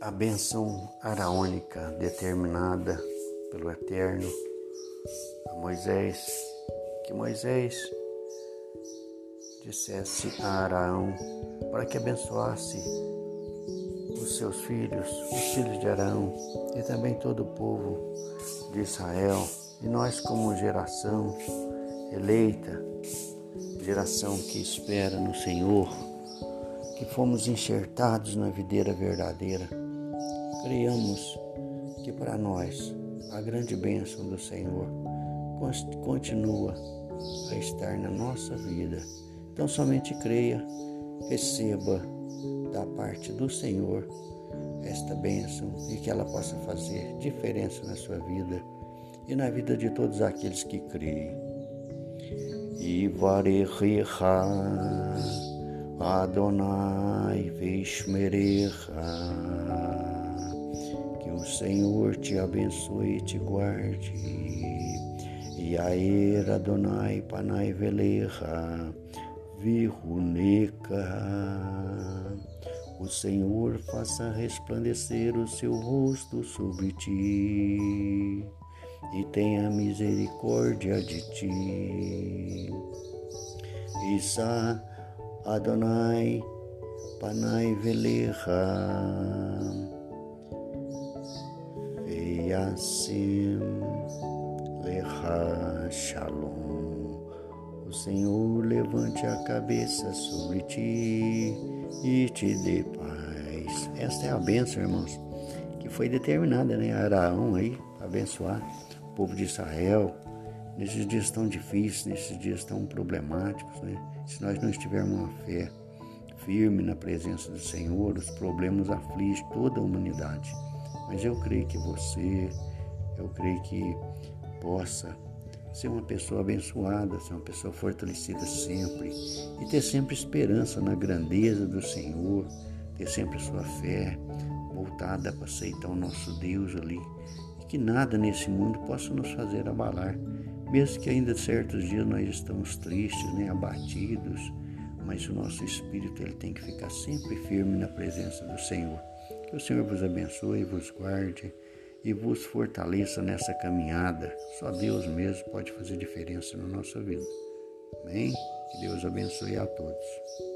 A bênção araônica determinada pelo Eterno a Moisés, que Moisés dissesse a Araão para que abençoasse os seus filhos, os filhos de Arão e também todo o povo de Israel, e nós, como geração eleita, geração que espera no Senhor, que fomos enxertados na videira verdadeira, Criamos que para nós a grande bênção do Senhor continua a estar na nossa vida. Então somente creia, receba da parte do Senhor esta bênção e que ela possa fazer diferença na sua vida e na vida de todos aqueles que creem. Varecha Adonai Vishmerecha o Senhor te abençoe e te guarde. Era Adonai Panai Velecha Viruneca. O Senhor faça resplandecer o seu rosto sobre ti e tenha misericórdia de ti. Isa Adonai Panai Velecha Yassim Lecha Shalom. O Senhor levante a cabeça sobre ti e te dê paz. Esta é a bênção, irmãos, que foi determinada, né? Araão aí, abençoar povo de Israel nesses dias tão difíceis, nesses dias tão problemáticos, né? Se nós não estivermos uma fé firme na presença do Senhor, os problemas afligem toda a humanidade. Mas eu creio que você, eu creio que possa ser uma pessoa abençoada, ser uma pessoa fortalecida sempre e ter sempre esperança na grandeza do Senhor, ter sempre sua fé voltada para aceitar o nosso Deus ali que nada nesse mundo possa nos fazer abalar, mesmo que ainda certos dias nós estamos tristes, né, abatidos, mas o nosso espírito ele tem que ficar sempre firme na presença do Senhor. Que o Senhor vos abençoe, vos guarde e vos fortaleça nessa caminhada. Só Deus mesmo pode fazer diferença na nossa vida. Amém? Que Deus abençoe a todos.